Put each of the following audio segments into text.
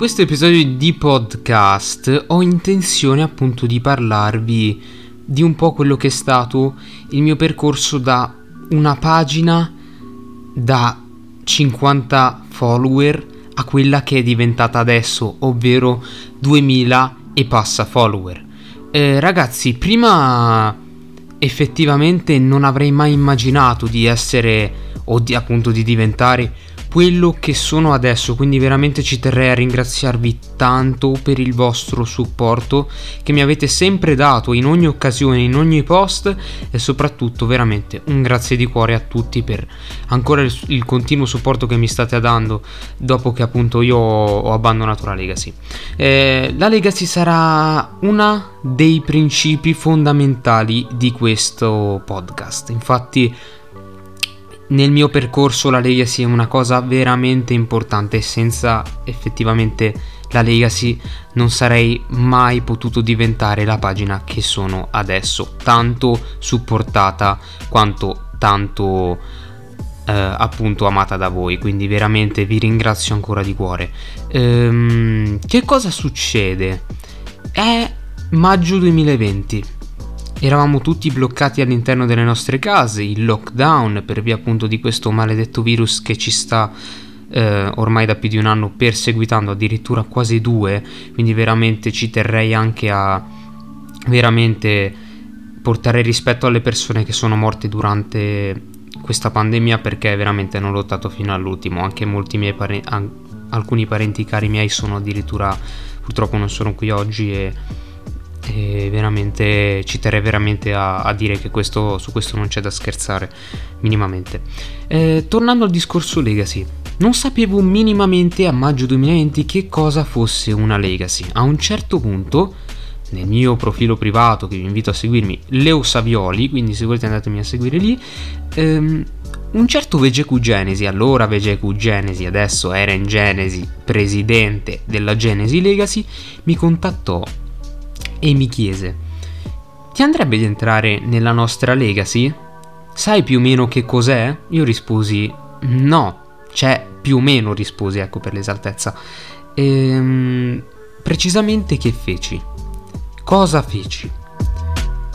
questo episodio di podcast ho intenzione appunto di parlarvi di un po' quello che è stato il mio percorso da una pagina da 50 follower a quella che è diventata adesso, ovvero 2000 e passa follower. Eh, ragazzi, prima effettivamente non avrei mai immaginato di essere o di appunto di diventare quello che sono adesso, quindi veramente ci terrei a ringraziarvi tanto per il vostro supporto che mi avete sempre dato in ogni occasione, in ogni post e soprattutto veramente un grazie di cuore a tutti per ancora il, il continuo supporto che mi state dando dopo che appunto io ho abbandonato la Legacy. Eh, la Legacy sarà una dei principi fondamentali di questo podcast, infatti nel mio percorso la legacy è una cosa veramente importante. Senza effettivamente la legacy non sarei mai potuto diventare la pagina che sono adesso. Tanto supportata quanto tanto eh, appunto amata da voi. Quindi veramente vi ringrazio ancora di cuore. Ehm, che cosa succede? È maggio 2020 Eravamo tutti bloccati all'interno delle nostre case, il lockdown per via appunto di questo maledetto virus che ci sta eh, ormai da più di un anno perseguitando, addirittura quasi due, quindi veramente ci terrei anche a veramente portare rispetto alle persone che sono morte durante questa pandemia perché veramente hanno lottato fino all'ultimo, anche molti miei parenti, alcuni parenti cari miei sono addirittura purtroppo non sono qui oggi e veramente ci terrei veramente a, a dire che questo, su questo non c'è da scherzare minimamente. Eh, tornando al discorso Legacy, non sapevo minimamente a maggio 2020 che cosa fosse una Legacy. A un certo punto, nel mio profilo privato, che vi invito a seguirmi, Leo Savioli, quindi se volete andatemi a seguire lì, ehm, un certo VGQ Genesi, allora VGQ Genesi, adesso in Genesi, presidente della Genesi Legacy, mi contattò e mi chiese: Ti andrebbe di entrare nella nostra legacy? Sai più o meno che cos'è? Io risposi: No, cioè più o meno risposi, ecco per l'esaltezza. Ehm, precisamente che feci? Cosa feci?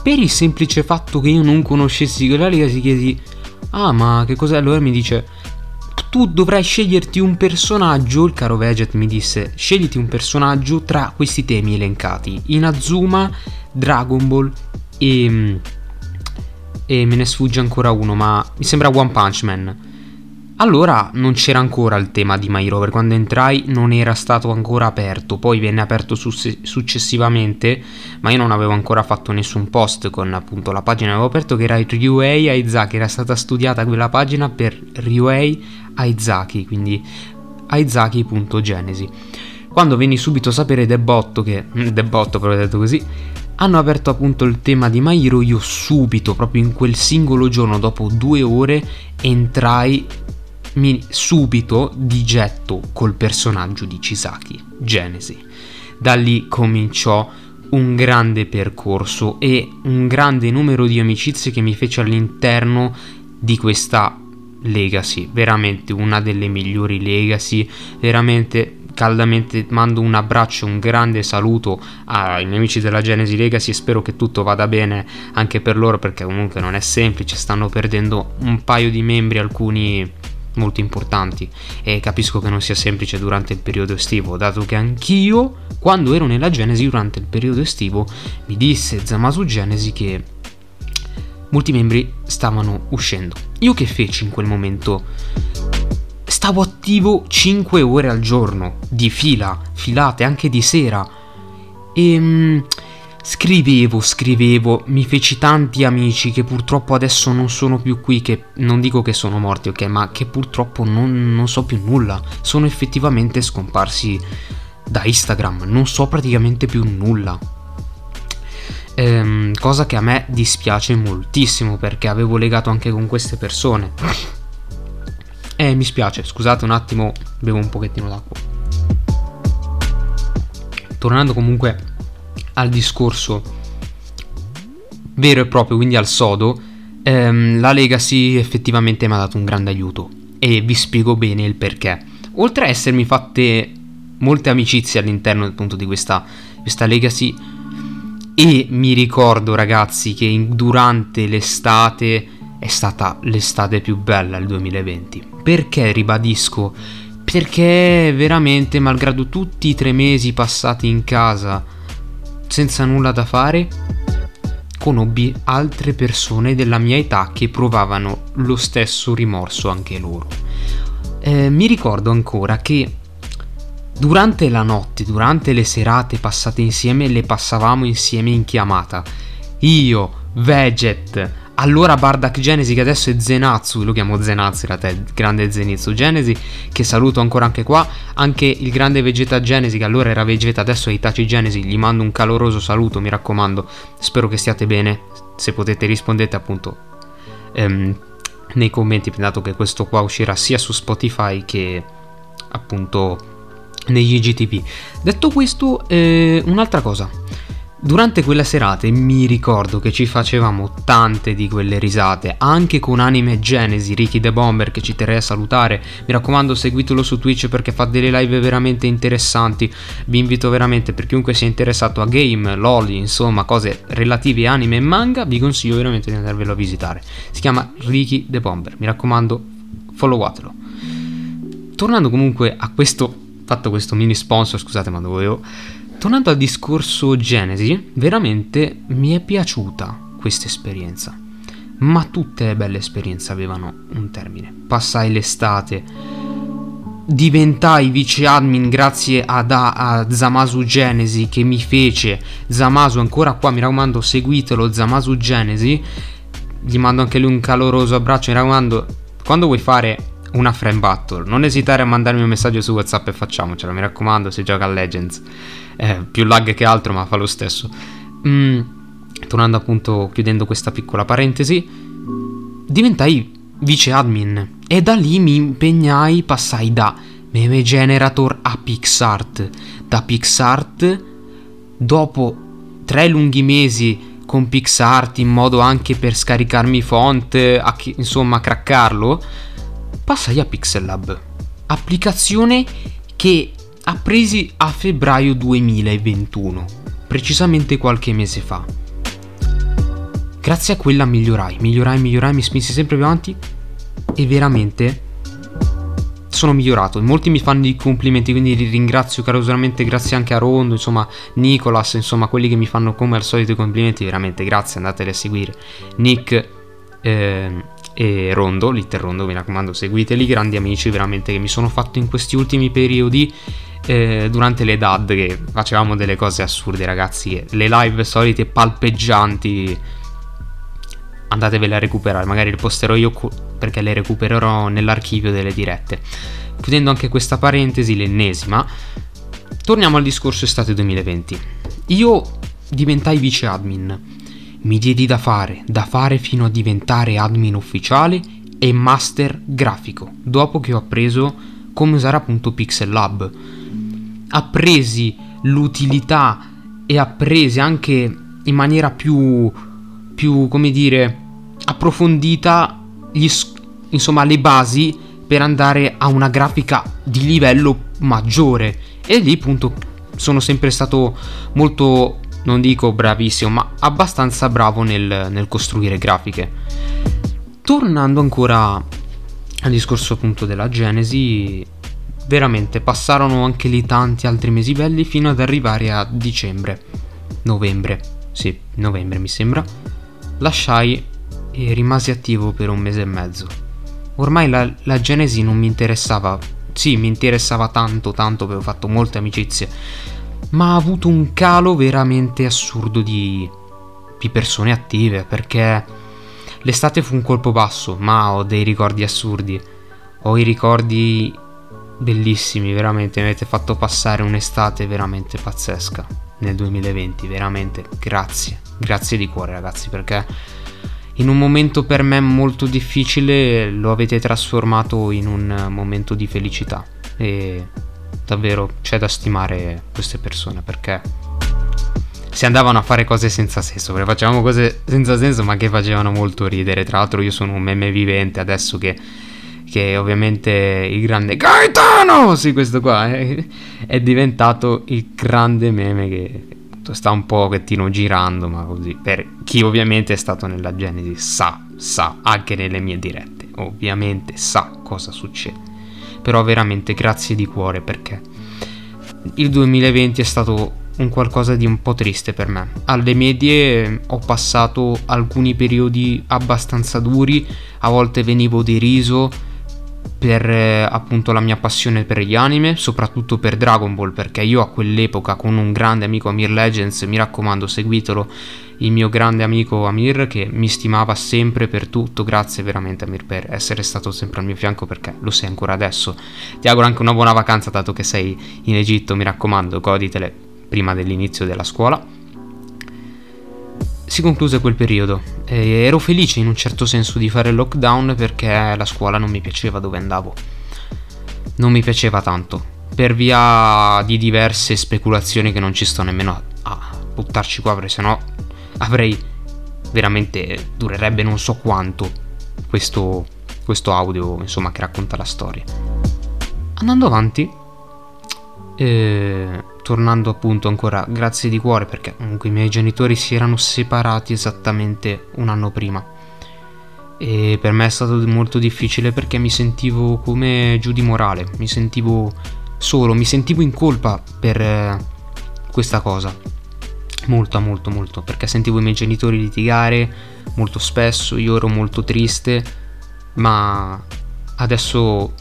Per il semplice fatto che io non conoscessi quella legacy chiesi: Ah, ma che cos'è? Allora mi dice: tu dovrai sceglierti un personaggio, il caro Veget mi disse, scegliti un personaggio tra questi temi elencati, Inazuma, Dragon Ball e... e me ne sfugge ancora uno, ma mi sembra One Punch Man. Allora non c'era ancora il tema di My Rover, quando entrai non era stato ancora aperto, poi venne aperto su- successivamente, ma io non avevo ancora fatto nessun post con appunto la pagina, avevo aperto che era Ryuei Aizaki, era stata studiata quella pagina per Ryuei Aizaki, quindi aizaki.genesi. Quando venni subito a sapere Debotto che, Debotto proprio detto così, hanno aperto appunto il tema di Mairo, io subito, proprio in quel singolo giorno, dopo due ore, entrai mi subito di getto col personaggio di Chisaki, Genesi. Da lì cominciò un grande percorso e un grande numero di amicizie che mi fece all'interno di questa legacy, veramente una delle migliori legacy, veramente caldamente mando un abbraccio, un grande saluto ai miei amici della Genesi Legacy e spero che tutto vada bene anche per loro perché comunque non è semplice, stanno perdendo un paio di membri, alcuni molto importanti e capisco che non sia semplice durante il periodo estivo, dato che anch'io, quando ero nella Genesi durante il periodo estivo, mi disse Zamasu Genesi che molti membri stavano uscendo. Io che feci in quel momento? Stavo attivo 5 ore al giorno, di fila, filate anche di sera. E ehm, Scrivevo, scrivevo, mi feci tanti amici che purtroppo adesso non sono più qui, che non dico che sono morti, ok, ma che purtroppo non, non so più nulla, sono effettivamente scomparsi da Instagram, non so praticamente più nulla. Ehm, cosa che a me dispiace moltissimo perché avevo legato anche con queste persone. Eh, mi spiace, scusate un attimo, bevo un pochettino d'acqua. Tornando comunque al discorso vero e proprio, quindi al sodo, ehm, la Legacy effettivamente mi ha dato un grande aiuto e vi spiego bene il perché. Oltre a essermi fatte molte amicizie all'interno appunto di questa, questa legacy e mi ricordo ragazzi che in, durante l'estate è stata l'estate più bella il 2020. Perché ribadisco? Perché veramente, malgrado tutti i tre mesi passati in casa senza nulla da fare, conobbi altre persone della mia età che provavano lo stesso rimorso anche loro. Eh, mi ricordo ancora che durante la notte, durante le serate passate insieme, le passavamo insieme in chiamata. Io, Veget, allora Bardak Genesi che adesso è Zenatsu, lo chiamo Zenatsu in realtà grande Zenitsu Genesi che saluto ancora anche qua, anche il grande Vegeta Genesi che allora era Vegeta adesso è Itachi Genesi, gli mando un caloroso saluto mi raccomando, spero che stiate bene, se potete rispondete appunto ehm, nei commenti dato che questo qua uscirà sia su Spotify che appunto negli IGTV. Detto questo, eh, un'altra cosa Durante quella serata mi ricordo che ci facevamo tante di quelle risate, anche con Anime Genesi, Ricky the Bomber che ci terrei a salutare. Mi raccomando seguitelo su Twitch perché fa delle live veramente interessanti. Vi invito veramente per chiunque sia interessato a game, LOL, insomma cose relative a anime e manga, vi consiglio veramente di andarvelo a visitare. Si chiama Ricky the Bomber, mi raccomando followatelo. Tornando comunque a questo, fatto questo mini sponsor, scusate ma dovevo tornando al discorso Genesi, veramente mi è piaciuta questa esperienza. Ma tutte le belle esperienze avevano un termine. Passai l'estate, diventai vice admin grazie ad, a, a Zamasu Genesi che mi fece Zamasu ancora qua mi raccomando seguitelo Zamasu Genesi gli mando anche lui un caloroso abbraccio mi raccomando quando vuoi fare una frame battle non esitare a mandarmi un messaggio su whatsapp e facciamocela mi raccomando si gioca a Legends eh, più lag che altro, ma fa lo stesso. Mm, tornando appunto, chiudendo questa piccola parentesi, diventai vice admin e da lì mi impegnai, passai da meme generator a PixArt. Da PixArt, dopo tre lunghi mesi con PixArt in modo anche per scaricarmi font, a, insomma craccarlo, passai a Pixellab. Applicazione che appresi a febbraio 2021, precisamente qualche mese fa. Grazie a quella migliorai, migliorai, migliorai, mi spinsi sempre più avanti e veramente sono migliorato. Molti mi fanno i complimenti, quindi li ringrazio carosamente, grazie anche a Rondo, insomma, Nicolas, insomma, quelli che mi fanno come al solito i complimenti, veramente grazie, andateli a seguire. Nick eh, e Rondo, Little Rondo, mi raccomando, seguiteli, grandi amici veramente che mi sono fatto in questi ultimi periodi eh, durante le DAD che facevamo delle cose assurde ragazzi, le live solite palpeggianti andatevele a recuperare, magari le posterò io perché le recupererò nell'archivio delle dirette. Chiudendo anche questa parentesi, l'ennesima, torniamo al discorso estate 2020. Io diventai vice admin, mi diedi da fare, da fare fino a diventare admin ufficiale e master grafico, dopo che ho appreso come usare appunto Pixel Lab appresi l'utilità e appresi anche in maniera più, più come dire, approfondita gli, insomma, le basi per andare a una grafica di livello maggiore. E lì appunto sono sempre stato molto, non dico bravissimo, ma abbastanza bravo nel, nel costruire grafiche. Tornando ancora al discorso appunto della Genesi, Veramente passarono anche lì tanti altri mesi belli fino ad arrivare a dicembre, novembre, sì, novembre mi sembra. Lasciai e rimasi attivo per un mese e mezzo. Ormai la, la Genesi non mi interessava, sì, mi interessava tanto, tanto, avevo fatto molte amicizie, ma ha avuto un calo veramente assurdo di, di persone attive perché l'estate fu un colpo basso, ma ho dei ricordi assurdi. Ho i ricordi bellissimi, veramente. Mi avete fatto passare un'estate veramente pazzesca nel 2020, veramente. Grazie, grazie di cuore ragazzi perché in un momento per me molto difficile lo avete trasformato in un momento di felicità. E davvero c'è da stimare queste persone perché si andavano a fare cose senza senso, perché facevamo cose senza senso ma che facevano molto ridere, tra l'altro io sono un meme vivente adesso che che ovviamente il grande Gaetano, sì questo qua, è, è diventato il grande meme che sta un pochettino girando, ma così, per chi ovviamente è stato nella Genesi sa, sa, anche nelle mie dirette, ovviamente sa cosa succede. Però veramente grazie di cuore perché il 2020 è stato un qualcosa di un po' triste per me. Alle medie ho passato alcuni periodi abbastanza duri, a volte venivo deriso per eh, appunto la mia passione per gli anime, soprattutto per Dragon Ball, perché io a quell'epoca con un grande amico Amir Legends, mi raccomando seguitelo, il mio grande amico Amir che mi stimava sempre per tutto, grazie veramente Amir per essere stato sempre al mio fianco perché lo sei ancora adesso. Ti auguro anche una buona vacanza dato che sei in Egitto, mi raccomando, goditele prima dell'inizio della scuola. Si concluse quel periodo e ero felice in un certo senso di fare il lockdown perché la scuola non mi piaceva dove andavo. Non mi piaceva tanto, per via di diverse speculazioni che non ci sto nemmeno a, a buttarci qua perché sennò avrei veramente durerebbe non so quanto questo, questo audio insomma che racconta la storia. Andando avanti eh, tornando appunto ancora grazie di cuore perché comunque i miei genitori si erano separati esattamente un anno prima. E per me è stato molto difficile perché mi sentivo come giù di morale mi sentivo solo mi sentivo in colpa per eh, questa cosa molto molto molto perché sentivo i miei genitori litigare molto spesso io ero molto triste ma adesso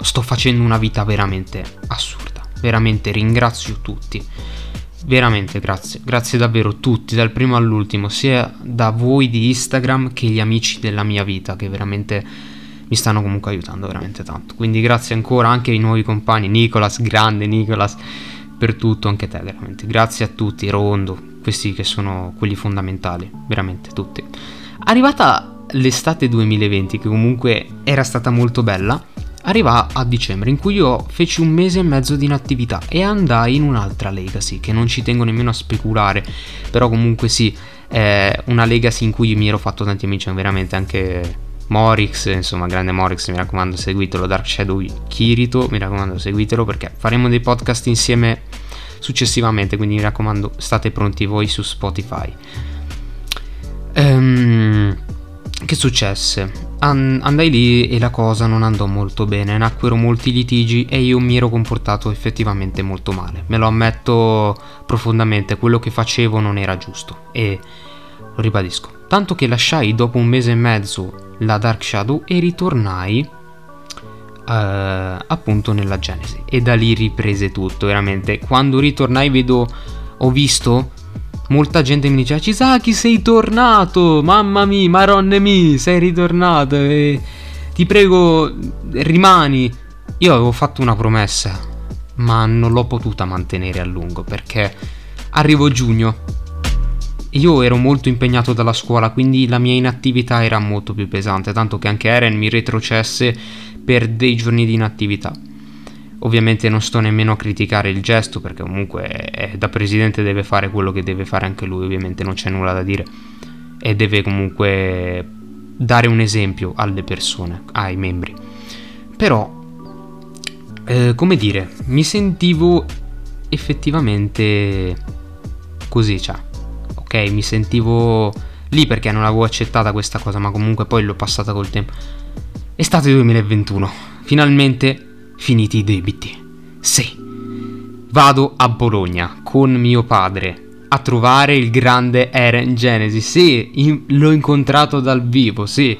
sto facendo una vita veramente assurda. Veramente ringrazio tutti. Veramente grazie grazie davvero tutti dal primo all'ultimo sia da voi di Instagram che gli amici della mia vita che veramente mi stanno comunque aiutando veramente tanto. Quindi grazie ancora anche ai nuovi compagni Nicolas grande Nicolas per tutto, anche te veramente. Grazie a tutti, Rondo, questi che sono quelli fondamentali, veramente tutti. Arrivata l'estate 2020, che comunque era stata molto bella, arriva a dicembre in cui io feci un mese e mezzo di inattività e andai in un'altra legacy che non ci tengo nemmeno a speculare, però comunque sì, è una legacy in cui mi ero fatto tanti amici, veramente anche Morix, insomma, grande Morix, mi raccomando, seguitelo. Dark Shadow Kirito, mi raccomando, seguitelo perché faremo dei podcast insieme successivamente. Quindi mi raccomando, state pronti voi su Spotify. Ehm, che successe? An- andai lì e la cosa non andò molto bene. Nacquero molti litigi e io mi ero comportato effettivamente molto male. Me lo ammetto profondamente, quello che facevo non era giusto. E lo ribadisco. Tanto che lasciai dopo un mese e mezzo la Dark Shadow e ritornai uh, appunto nella Genesi e da lì riprese tutto veramente. Quando ritornai vedo ho visto molta gente mi diceva Cisaki sei tornato! Mamma mia maronne mia sei ritornato! E ti prego rimani. Io avevo fatto una promessa ma non l'ho potuta mantenere a lungo perché arrivo giugno io ero molto impegnato dalla scuola, quindi la mia inattività era molto più pesante, tanto che anche Eren mi retrocesse per dei giorni di inattività. Ovviamente non sto nemmeno a criticare il gesto, perché comunque è, da presidente deve fare quello che deve fare anche lui, ovviamente non c'è nulla da dire. E deve comunque dare un esempio alle persone, ai membri. Però, eh, come dire, mi sentivo effettivamente così, cioè, ok, mi sentivo lì perché non avevo accettata questa cosa, ma comunque poi l'ho passata col tempo. Estate 2021, finalmente finiti i debiti. Sì, vado a Bologna con mio padre a trovare il grande Eren Genesis. Sì, in- l'ho incontrato dal vivo, sì.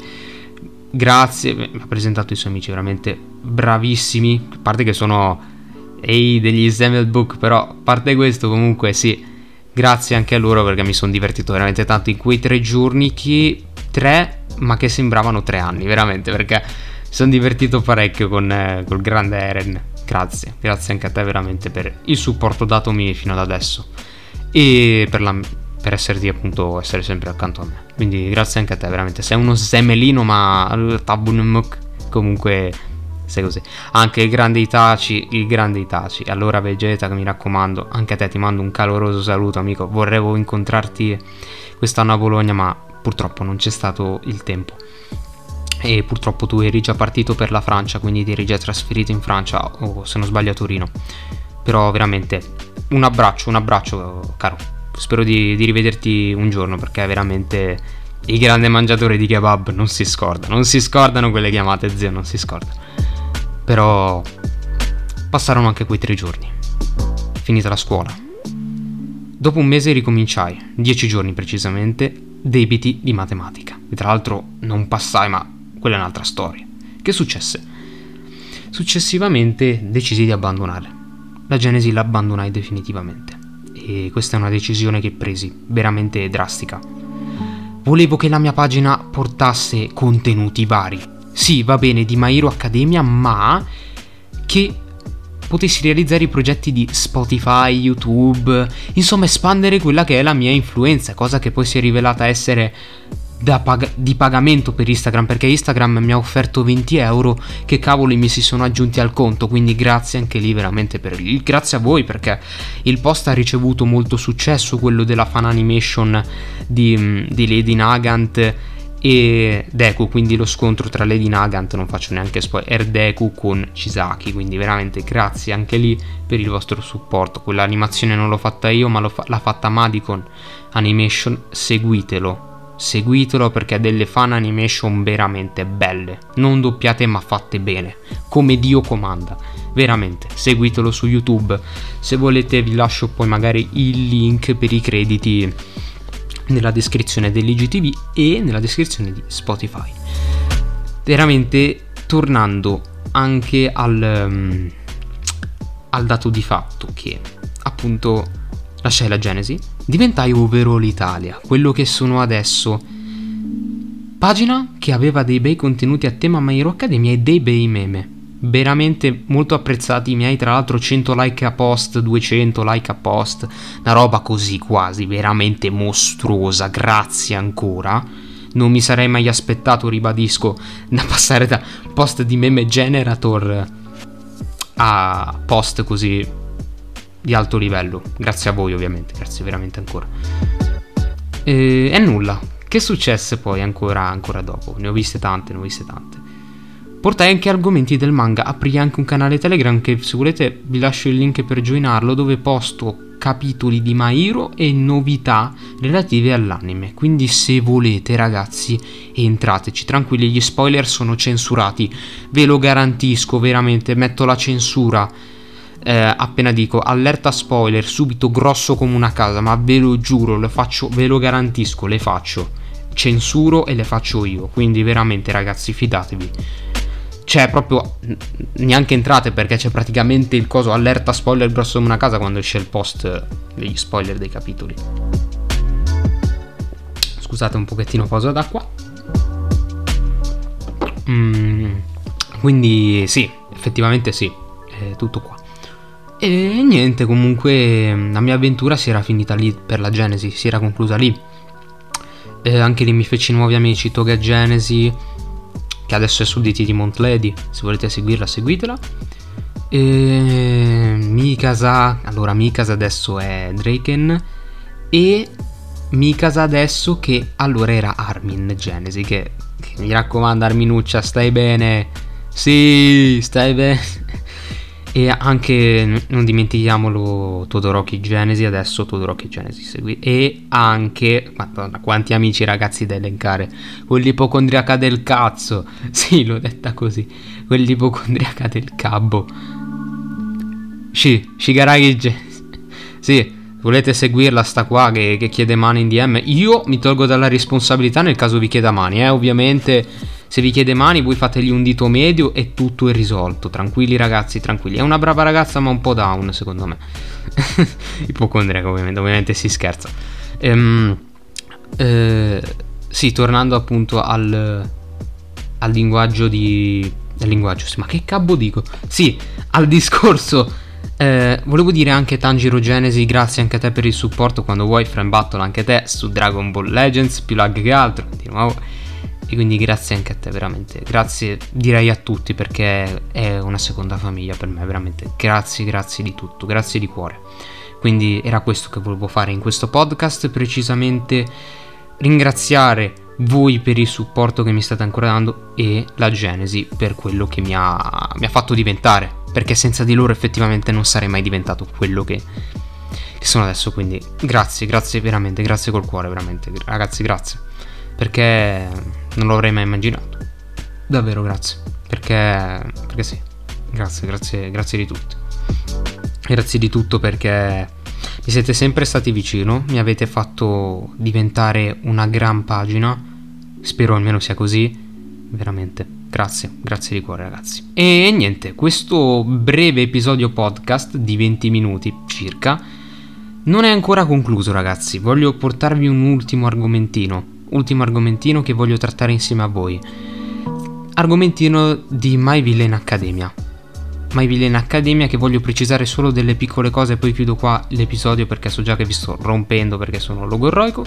Grazie, mi ha presentato i suoi amici veramente bravissimi. A parte che sono ehi degli Zemel Book, però a parte questo comunque sì Grazie anche a loro perché mi sono divertito veramente tanto in quei tre giorni che tre, ma che sembravano tre anni, veramente, perché mi sono divertito parecchio con eh, col grande Eren. Grazie, grazie anche a te veramente per il supporto datomi fino ad adesso e per, la, per esserti appunto essere sempre accanto a me. Quindi grazie anche a te, veramente. Sei uno zemelino, ma tabunmuk comunque sei così. Anche il grande Itachi, il grande Itachi. Allora Vegeta, mi raccomando, anche a te ti mando un caloroso saluto, amico. Vorrevo incontrarti quest'anno a Bologna, ma purtroppo non c'è stato il tempo. e purtroppo tu eri già partito per la Francia, quindi ti eri già trasferito in Francia o se non sbaglio a Torino. Però veramente un abbraccio, un abbraccio caro. Spero di, di rivederti un giorno perché veramente il grande mangiatore di kebab non si scorda, non si scordano quelle chiamate zio, non si scorda. Però passarono anche quei tre giorni. Finita la scuola. Dopo un mese ricominciai, dieci giorni precisamente, debiti di matematica. E tra l'altro non passai, ma quella è un'altra storia. Che successe? Successivamente decisi di abbandonare. La Genesi l'abbandonai definitivamente. E questa è una decisione che presi, veramente drastica. Volevo che la mia pagina portasse contenuti vari. Sì, va bene, di Mairo Accademia, ma che potessi realizzare i progetti di Spotify, YouTube, insomma espandere quella che è la mia influenza, cosa che poi si è rivelata essere pag- di pagamento per Instagram perché Instagram mi ha offerto 20 euro che cavoli mi si sono aggiunti al conto quindi grazie anche lì veramente per il grazie a voi perché il post ha ricevuto molto successo quello della fan animation di, di Lady Nagant e Deku, quindi lo scontro tra Lady Nagant, non faccio neanche spoiler, Deku con Chisaki, quindi veramente grazie anche lì per il vostro supporto. Quell'animazione non l'ho fatta io, ma fa- l'ha fatta Madicon Animation, seguitelo seguitelo perché ha delle fan animation veramente belle, non doppiate ma fatte bene, come Dio comanda, veramente, seguitelo su YouTube, se volete vi lascio poi magari il link per i crediti nella descrizione dell'IGTV e nella descrizione di Spotify. Veramente tornando anche al, um, al dato di fatto che appunto lasciai la Genesi, diventai overall Italia, quello che sono adesso. Pagina che aveva dei bei contenuti a tema My Hero Academia e dei bei meme. Veramente molto apprezzati i miei, tra l'altro 100 like a post, 200 like a post, una roba così quasi, veramente mostruosa, grazie ancora. Non mi sarei mai aspettato, ribadisco, da passare da post di meme generator a post così di alto livello. Grazie a voi ovviamente, grazie veramente ancora. E, e nulla. Che successe poi ancora, ancora dopo? Ne ho viste tante, ne ho viste tante. Portai anche argomenti del manga, aprì anche un canale Telegram che se volete vi lascio il link per joinarlo dove posto capitoli di Mairo e novità relative all'anime. Quindi se volete ragazzi entrateci, tranquilli, gli spoiler sono censurati, ve lo garantisco veramente, metto la censura eh, appena dico allerta spoiler, subito grosso come una casa, ma ve lo giuro, le faccio, ve lo garantisco, le faccio. Censuro e le faccio io. Quindi veramente ragazzi, fidatevi. Cioè, proprio neanche entrate perché c'è praticamente il coso allerta spoiler grosso come una casa quando esce il post degli spoiler dei capitoli. Scusate un pochettino pausa d'acqua. Mm, quindi sì, effettivamente sì, è tutto qua. E niente, comunque la mia avventura si era finita lì per la Genesi, si era conclusa lì. E anche lì mi feci nuovi amici, Toga Genesi, che adesso è sudditi di Montlady, se volete seguirla seguitela. E Mikasa, allora Mikasa adesso è Draken e Mikasa adesso che allora era Armin Genesi, che, che mi raccomando Arminuccia, stai bene? Sì, stai bene. E anche, non dimentichiamolo, Todoroki Genesi, adesso Todoroki Genesi segui. E anche, madonna, quanti amici ragazzi da elencare. Quell'ipocondriaca del cazzo. Sì, l'ho detta così. Quell'ipocondriaca del cabbo. Sì, Shigaragi Genesi. Sì, volete seguirla sta qua che, che chiede mani in DM. Io mi tolgo dalla responsabilità nel caso vi chieda mani, eh, ovviamente se vi chiede mani, voi fategli un dito medio e tutto è risolto. Tranquilli ragazzi, tranquilli. È una brava ragazza, ma un po' down, secondo me. Ipocondriaca, ovviamente, ovviamente si scherza. Ehm, eh, sì, tornando appunto al, al linguaggio di... Al linguaggio, sì, ma che cavolo dico? Sì, al discorso... Eh, volevo dire anche Tanjiro Genesi, grazie anche a te per il supporto quando vuoi, Frame Battle anche te su Dragon Ball Legends, più lag che altro, di nuovo. E quindi grazie anche a te, veramente. Grazie direi a tutti perché è una seconda famiglia per me, veramente. Grazie, grazie di tutto, grazie di cuore. Quindi era questo che volevo fare in questo podcast, precisamente ringraziare voi per il supporto che mi state ancora dando e la Genesi per quello che mi ha, mi ha fatto diventare, perché senza di loro effettivamente non sarei mai diventato quello che, che sono adesso, quindi grazie, grazie veramente, grazie col cuore, veramente, ragazzi, grazie, perché non l'avrei mai immaginato, davvero grazie, perché, perché sì, grazie, grazie, grazie di tutto, grazie di tutto perché mi siete sempre stati vicino, mi avete fatto diventare una gran pagina, spero almeno sia così, veramente. Grazie, grazie di cuore ragazzi. E niente, questo breve episodio podcast di 20 minuti circa non è ancora concluso ragazzi, voglio portarvi un ultimo argomentino, ultimo argomentino che voglio trattare insieme a voi. Argomentino di My Villain Academia. My Villain Academia che voglio precisare solo delle piccole cose e poi chiudo qua l'episodio perché so già che vi sto rompendo perché sono logorroico.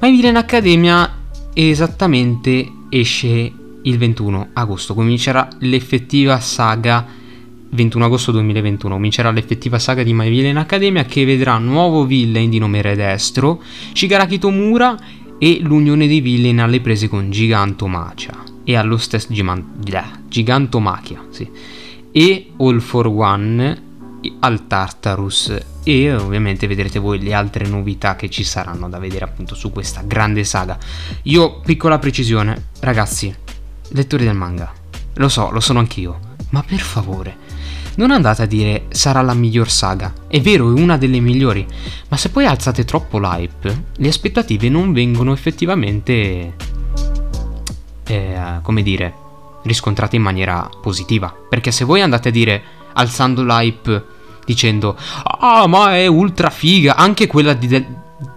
My Villain Academia esattamente esce il 21 agosto, comincerà l'effettiva saga 21 agosto 2021 comincerà l'effettiva saga di My Villain Academia che vedrà nuovo villain di nome Redestro, Shigaraki Tomura e l'unione dei villain alle prese con Gigantomacia e allo stesso Gigantomachia, sì e All for One al Tartarus e ovviamente vedrete voi le altre novità che ci saranno da vedere appunto su questa grande saga. Io, piccola precisione, ragazzi, lettori del manga, lo so, lo sono anch'io, ma per favore, non andate a dire sarà la miglior saga. È vero, è una delle migliori, ma se poi alzate troppo l'hype, le aspettative non vengono effettivamente... Eh, come dire riscontrate in maniera positiva. Perché se voi andate a dire, alzando l'hype, dicendo, ah, ma è ultra figa, anche quella di, de,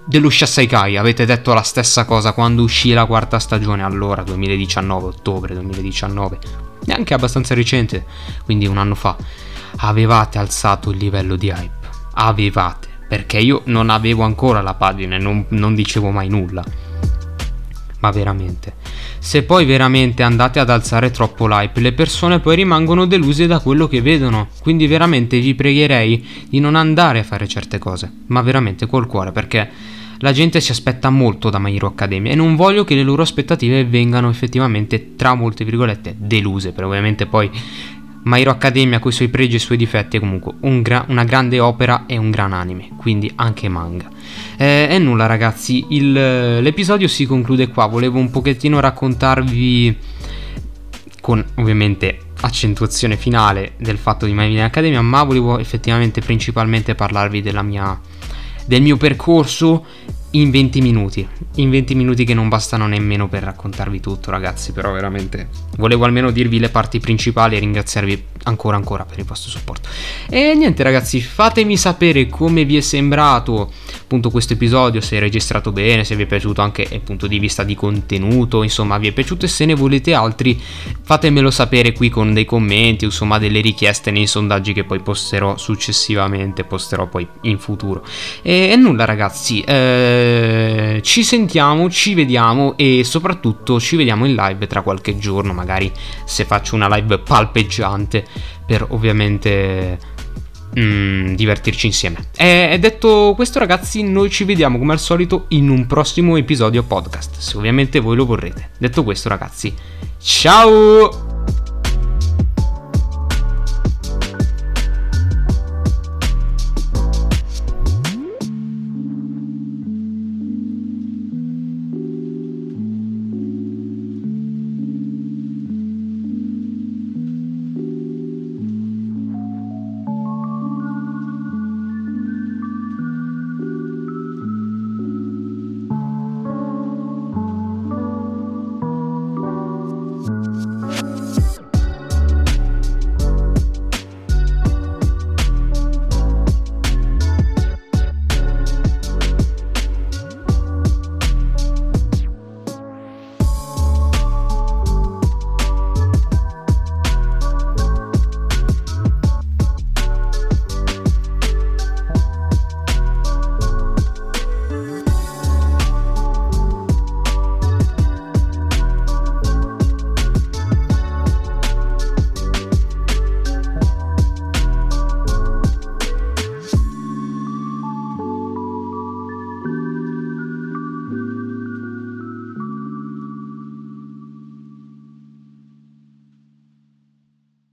dello Shasaikai, avete detto la stessa cosa quando uscì la quarta stagione, allora, 2019, ottobre 2019, neanche abbastanza recente, quindi un anno fa, avevate alzato il livello di hype. Avevate, perché io non avevo ancora la pagina e non, non dicevo mai nulla. Ma veramente se poi veramente andate ad alzare troppo l'hype, le persone poi rimangono deluse da quello che vedono. Quindi veramente vi pregherei di non andare a fare certe cose, ma veramente col cuore, perché la gente si aspetta molto da My Hero Academia e non voglio che le loro aspettative vengano effettivamente, tra molte virgolette, deluse, per ovviamente poi My Hero Academia con i suoi pregi e i suoi difetti è comunque un gra- una grande opera e un gran anime, quindi anche manga. Eh, e nulla ragazzi, il, l'episodio si conclude qua, volevo un pochettino raccontarvi con ovviamente accentuazione finale del fatto di My Hero Academia, ma volevo effettivamente principalmente parlarvi mia, del mio percorso in 20 minuti. In 20 minuti che non bastano nemmeno per raccontarvi tutto, ragazzi. Però veramente volevo almeno dirvi le parti principali e ringraziarvi ancora ancora per il vostro supporto. E niente, ragazzi, fatemi sapere come vi è sembrato appunto questo episodio, se è registrato bene, se vi è piaciuto anche dal punto di vista di contenuto, insomma, vi è piaciuto e se ne volete altri, fatemelo sapere qui con dei commenti, insomma, delle richieste nei sondaggi che poi posterò successivamente, posterò poi in futuro. E, e nulla, ragazzi. Eh, ci sentiamo, ci vediamo e soprattutto ci vediamo in live tra qualche giorno, magari se faccio una live palpeggiante per ovviamente mm, divertirci insieme. E, detto questo ragazzi, noi ci vediamo come al solito in un prossimo episodio podcast, se ovviamente voi lo vorrete. Detto questo ragazzi, ciao!